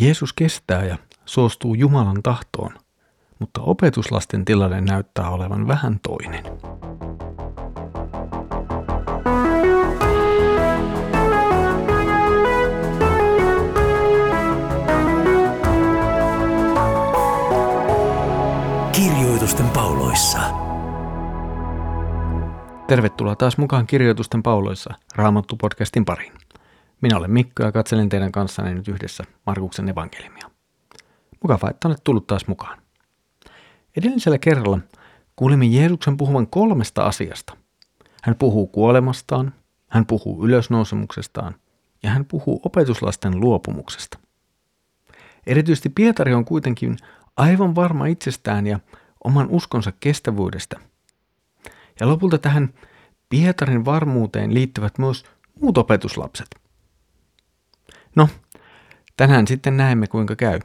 Jeesus kestää ja suostuu Jumalan tahtoon, mutta opetuslasten tilanne näyttää olevan vähän toinen. Kirjoitusten pauloissa. Tervetuloa taas mukaan Kirjoitusten pauloissa Raamattu-podcastin pariin. Minä olen Mikko ja katselen teidän kanssanne nyt yhdessä Markuksen evankeliumia. Mukava, että olet tullut taas mukaan. Edellisellä kerralla kuulimme Jeesuksen puhuvan kolmesta asiasta. Hän puhuu kuolemastaan, hän puhuu ylösnousemuksestaan ja hän puhuu opetuslasten luopumuksesta. Erityisesti Pietari on kuitenkin aivan varma itsestään ja oman uskonsa kestävyydestä. Ja lopulta tähän Pietarin varmuuteen liittyvät myös muut opetuslapset. No, tänään sitten näemme kuinka käy.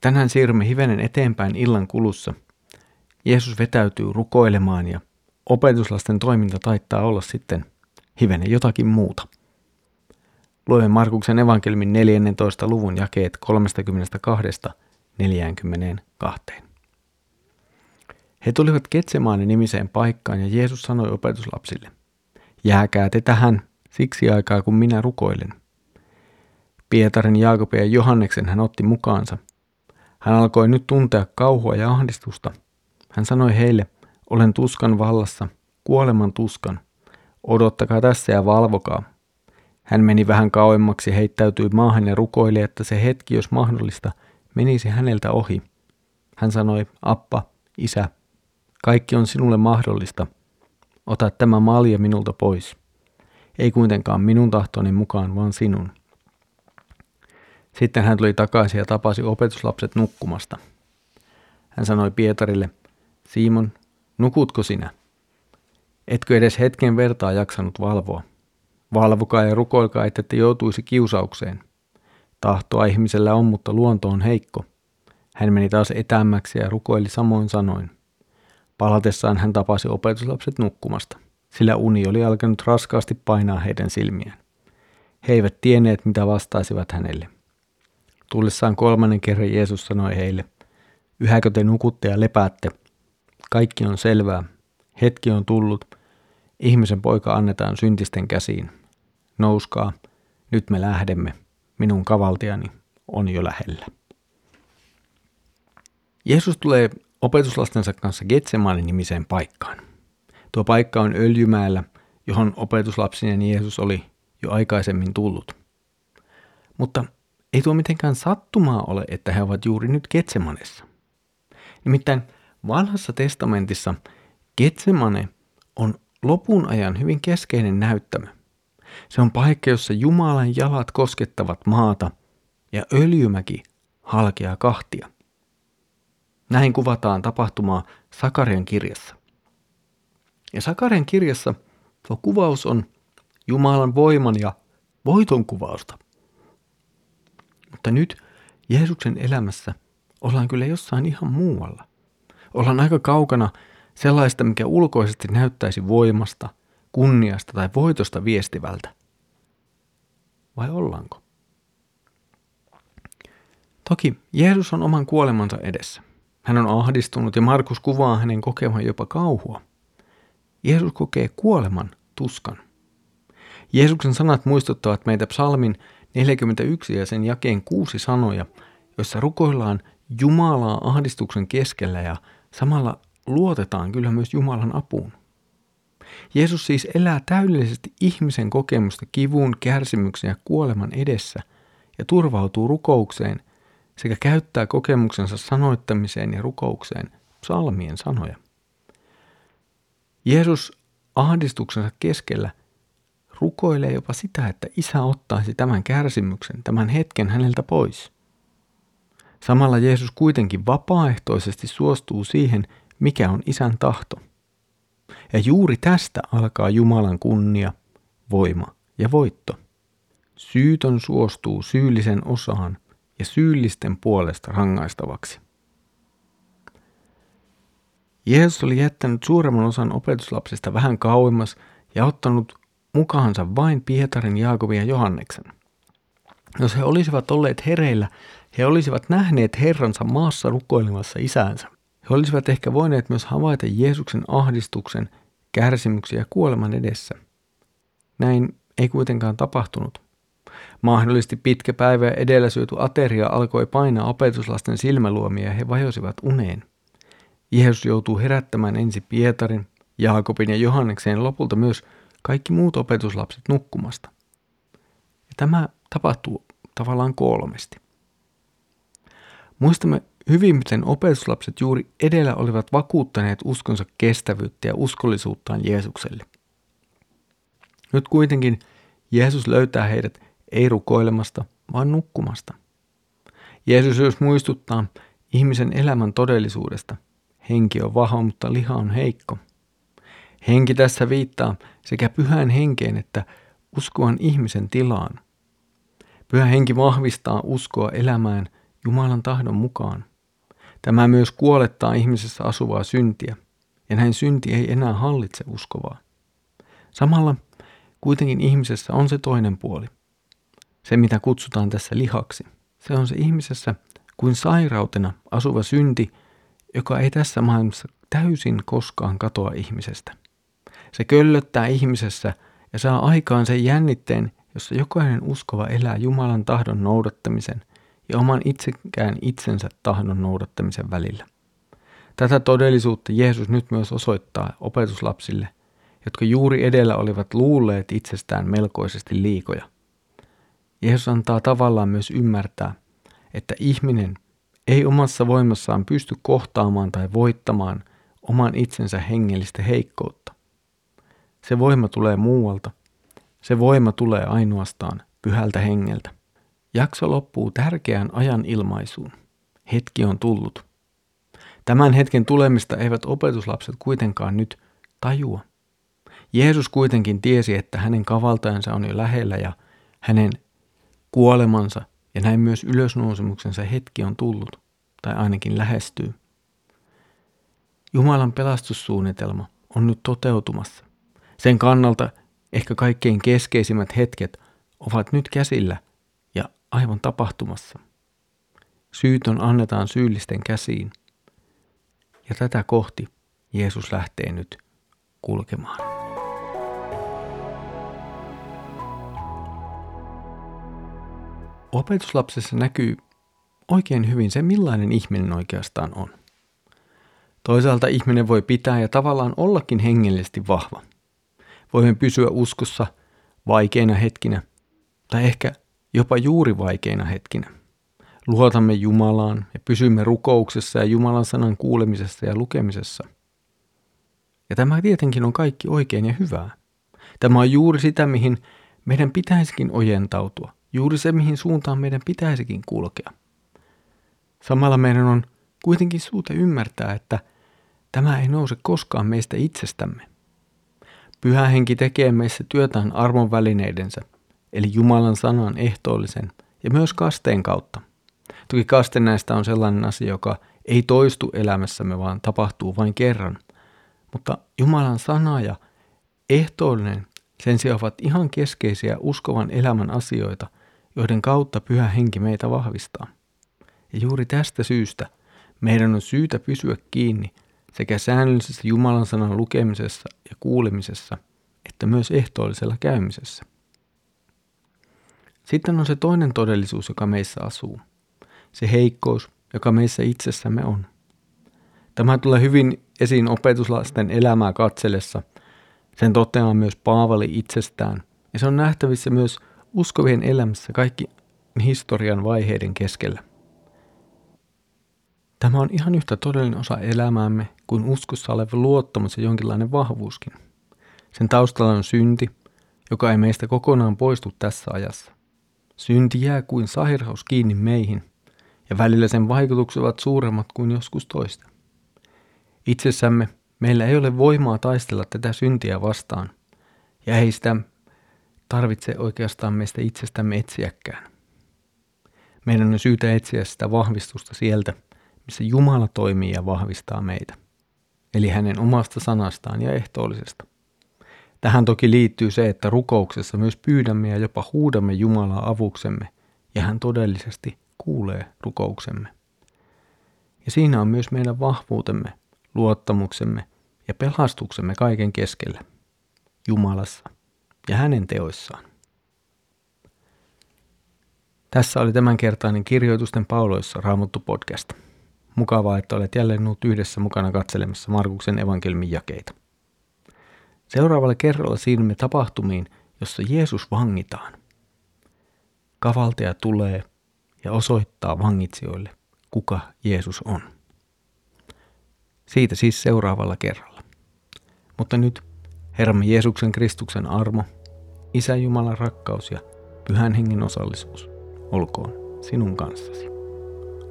Tänään siirrymme hivenen eteenpäin illan kulussa. Jeesus vetäytyy rukoilemaan ja opetuslasten toiminta taittaa olla sitten hivenen jotakin muuta. Luemme Markuksen evankelmin 14. luvun jakeet 32 42. He tulivat Ketsemaanin nimiseen paikkaan ja Jeesus sanoi opetuslapsille, jääkää te tähän siksi aikaa kun minä rukoilen. Pietarin, Jaakobin ja Johanneksen hän otti mukaansa. Hän alkoi nyt tuntea kauhua ja ahdistusta. Hän sanoi heille, olen tuskan vallassa, kuoleman tuskan. Odottakaa tässä ja valvokaa. Hän meni vähän kauemmaksi, heittäytyi maahan ja rukoili, että se hetki, jos mahdollista – menisi häneltä ohi. Hän sanoi, appa, isä, kaikki on sinulle mahdollista. Ota tämä malja minulta pois. Ei kuitenkaan minun tahtoni mukaan, vaan sinun. Sitten hän tuli takaisin ja tapasi opetuslapset nukkumasta. Hän sanoi Pietarille, Simon, nukutko sinä? Etkö edes hetken vertaa jaksanut valvoa? Valvokaa ja rukoilkaa, että te joutuisi kiusaukseen – Tahtoa ihmisellä on, mutta luonto on heikko. Hän meni taas etäämmäksi ja rukoili samoin sanoin. Palatessaan hän tapasi opetuslapset nukkumasta, sillä uni oli alkanut raskaasti painaa heidän silmiään. He eivät tienneet, mitä vastaisivat hänelle. Tullessaan kolmannen kerran Jeesus sanoi heille, Yhäkö te nukutte ja lepäätte? Kaikki on selvää. Hetki on tullut. Ihmisen poika annetaan syntisten käsiin. Nouskaa, nyt me lähdemme minun kavaltiani on jo lähellä. Jeesus tulee opetuslastensa kanssa Getsemanin nimiseen paikkaan. Tuo paikka on Öljymäellä, johon opetuslapsinen Jeesus oli jo aikaisemmin tullut. Mutta ei tuo mitenkään sattumaa ole, että he ovat juuri nyt Getsemanessa. Nimittäin vanhassa testamentissa Getsemane on lopun ajan hyvin keskeinen näyttämö – se on paikka, jossa Jumalan jalat koskettavat maata ja öljymäki halkeaa kahtia. Näin kuvataan tapahtumaa Sakarian kirjassa. Ja Sakarian kirjassa tuo kuvaus on Jumalan voiman ja voiton kuvausta. Mutta nyt Jeesuksen elämässä ollaan kyllä jossain ihan muualla. Ollaan aika kaukana sellaista, mikä ulkoisesti näyttäisi voimasta – kunniasta tai voitosta viestivältä? Vai ollaanko? Toki Jeesus on oman kuolemansa edessä. Hän on ahdistunut ja Markus kuvaa hänen kokevan jopa kauhua. Jeesus kokee kuoleman tuskan. Jeesuksen sanat muistuttavat meitä psalmin 41 ja sen jakeen kuusi sanoja, joissa rukoillaan Jumalaa ahdistuksen keskellä ja samalla luotetaan kyllä myös Jumalan apuun. Jeesus siis elää täydellisesti ihmisen kokemusta kivun, kärsimyksen ja kuoleman edessä ja turvautuu rukoukseen sekä käyttää kokemuksensa sanoittamiseen ja rukoukseen psalmien sanoja. Jeesus ahdistuksensa keskellä rukoilee jopa sitä, että isä ottaisi tämän kärsimyksen, tämän hetken häneltä pois. Samalla Jeesus kuitenkin vapaaehtoisesti suostuu siihen, mikä on isän tahto – ja juuri tästä alkaa Jumalan kunnia, voima ja voitto. Syytön suostuu syyllisen osaan ja syyllisten puolesta rangaistavaksi. Jeesus oli jättänyt suuremman osan opetuslapsista vähän kauemmas ja ottanut mukaansa vain Pietarin, Jaakobin ja Johanneksen. Jos he olisivat olleet hereillä, he olisivat nähneet Herransa maassa rukoilemassa isäänsä. He olisivat ehkä voineet myös havaita Jeesuksen ahdistuksen, kärsimyksiä ja kuoleman edessä. Näin ei kuitenkaan tapahtunut. Mahdollisesti pitkä päivä edellä syöty ateria alkoi painaa opetuslasten silmäluomia ja he vajosivat uneen. Jeesus joutuu herättämään ensin Pietarin, Jaakobin ja Johannekseen lopulta myös kaikki muut opetuslapset nukkumasta. Ja tämä tapahtuu tavallaan kolmesti. Muistamme hyvin, miten opetuslapset juuri edellä olivat vakuuttaneet uskonsa kestävyyttä ja uskollisuuttaan Jeesukselle. Nyt kuitenkin Jeesus löytää heidät ei rukoilemasta, vaan nukkumasta. Jeesus myös muistuttaa ihmisen elämän todellisuudesta. Henki on vahva, mutta liha on heikko. Henki tässä viittaa sekä pyhään henkeen että uskovan ihmisen tilaan. Pyhä henki vahvistaa uskoa elämään Jumalan tahdon mukaan. Tämä myös kuolettaa ihmisessä asuvaa syntiä, ja näin synti ei enää hallitse uskovaa. Samalla kuitenkin ihmisessä on se toinen puoli. Se, mitä kutsutaan tässä lihaksi. Se on se ihmisessä kuin sairautena asuva synti, joka ei tässä maailmassa täysin koskaan katoa ihmisestä. Se köllöttää ihmisessä ja saa aikaan sen jännitteen, jossa jokainen uskova elää Jumalan tahdon noudattamisen ja oman itsekään itsensä tahdon noudattamisen välillä. Tätä todellisuutta Jeesus nyt myös osoittaa opetuslapsille, jotka juuri edellä olivat luulleet itsestään melkoisesti liikoja. Jeesus antaa tavallaan myös ymmärtää, että ihminen ei omassa voimassaan pysty kohtaamaan tai voittamaan oman itsensä hengellistä heikkoutta. Se voima tulee muualta. Se voima tulee ainoastaan pyhältä hengeltä. Jakso loppuu tärkeään ajan ilmaisuun. Hetki on tullut. Tämän hetken tulemista eivät opetuslapset kuitenkaan nyt tajua. Jeesus kuitenkin tiesi, että hänen kavaltajansa on jo lähellä ja hänen kuolemansa ja näin myös ylösnousemuksensa hetki on tullut, tai ainakin lähestyy. Jumalan pelastussuunnitelma on nyt toteutumassa. Sen kannalta ehkä kaikkein keskeisimmät hetket ovat nyt käsillä ja aivan tapahtumassa. Syytön annetaan syyllisten käsiin. Ja tätä kohti Jeesus lähtee nyt kulkemaan. Opetuslapsessa näkyy oikein hyvin se, millainen ihminen oikeastaan on. Toisaalta ihminen voi pitää ja tavallaan ollakin hengellisesti vahva – Voimme pysyä uskossa vaikeina hetkinä, tai ehkä jopa juuri vaikeina hetkinä. Luotamme Jumalaan ja pysymme rukouksessa ja Jumalan sanan kuulemisessa ja lukemisessa. Ja tämä tietenkin on kaikki oikein ja hyvää. Tämä on juuri sitä, mihin meidän pitäisikin ojentautua, juuri se, mihin suuntaan meidän pitäisikin kulkea. Samalla meidän on kuitenkin suute ymmärtää, että tämä ei nouse koskaan meistä itsestämme. Pyhä henki tekee meissä työtään armon välineidensä, eli Jumalan sanan ehtoollisen ja myös kasteen kautta. Toki kaste näistä on sellainen asia, joka ei toistu elämässämme, vaan tapahtuu vain kerran. Mutta Jumalan sana ja ehtoollinen sen sijaan ovat ihan keskeisiä uskovan elämän asioita, joiden kautta pyhä henki meitä vahvistaa. Ja juuri tästä syystä meidän on syytä pysyä kiinni sekä säännöllisessä Jumalan sanan lukemisessa ja kuulemisessa, että myös ehtoollisella käymisessä. Sitten on se toinen todellisuus, joka meissä asuu. Se heikkous, joka meissä itsessämme on. Tämä tulee hyvin esiin opetuslasten elämää katsellessa. Sen toteaa myös Paavali itsestään. Ja se on nähtävissä myös uskovien elämässä kaikki historian vaiheiden keskellä. Tämä on ihan yhtä todellinen osa elämäämme kuin uskossa oleva luottamus ja jonkinlainen vahvuuskin. Sen taustalla on synti, joka ei meistä kokonaan poistu tässä ajassa. Synti jää kuin sairaus kiinni meihin, ja välillä sen vaikutukset ovat suuremmat kuin joskus toista. Itsessämme meillä ei ole voimaa taistella tätä syntiä vastaan, ja ei sitä tarvitse oikeastaan meistä itsestämme etsiäkään. Meidän on syytä etsiä sitä vahvistusta sieltä, missä Jumala toimii ja vahvistaa meitä, eli hänen omasta sanastaan ja ehtoollisesta. Tähän toki liittyy se, että rukouksessa myös pyydämme ja jopa huudamme Jumalaa avuksemme ja hän todellisesti kuulee rukouksemme. Ja siinä on myös meidän vahvuutemme, luottamuksemme ja pelastuksemme kaiken keskellä, Jumalassa ja hänen teoissaan. Tässä oli tämänkertainen kirjoitusten pauloissa Raamattu podcast. Mukavaa, että olet jälleen ollut yhdessä mukana katselemassa Markuksen evankelmin jakeita. Seuraavalla kerralla siirrymme tapahtumiin, jossa Jeesus vangitaan. Kavaltaja tulee ja osoittaa vangitsijoille, kuka Jeesus on. Siitä siis seuraavalla kerralla. Mutta nyt Herramme Jeesuksen Kristuksen armo, Isä Jumalan rakkaus ja Pyhän Hengen osallisuus olkoon sinun kanssasi.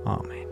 Aamen.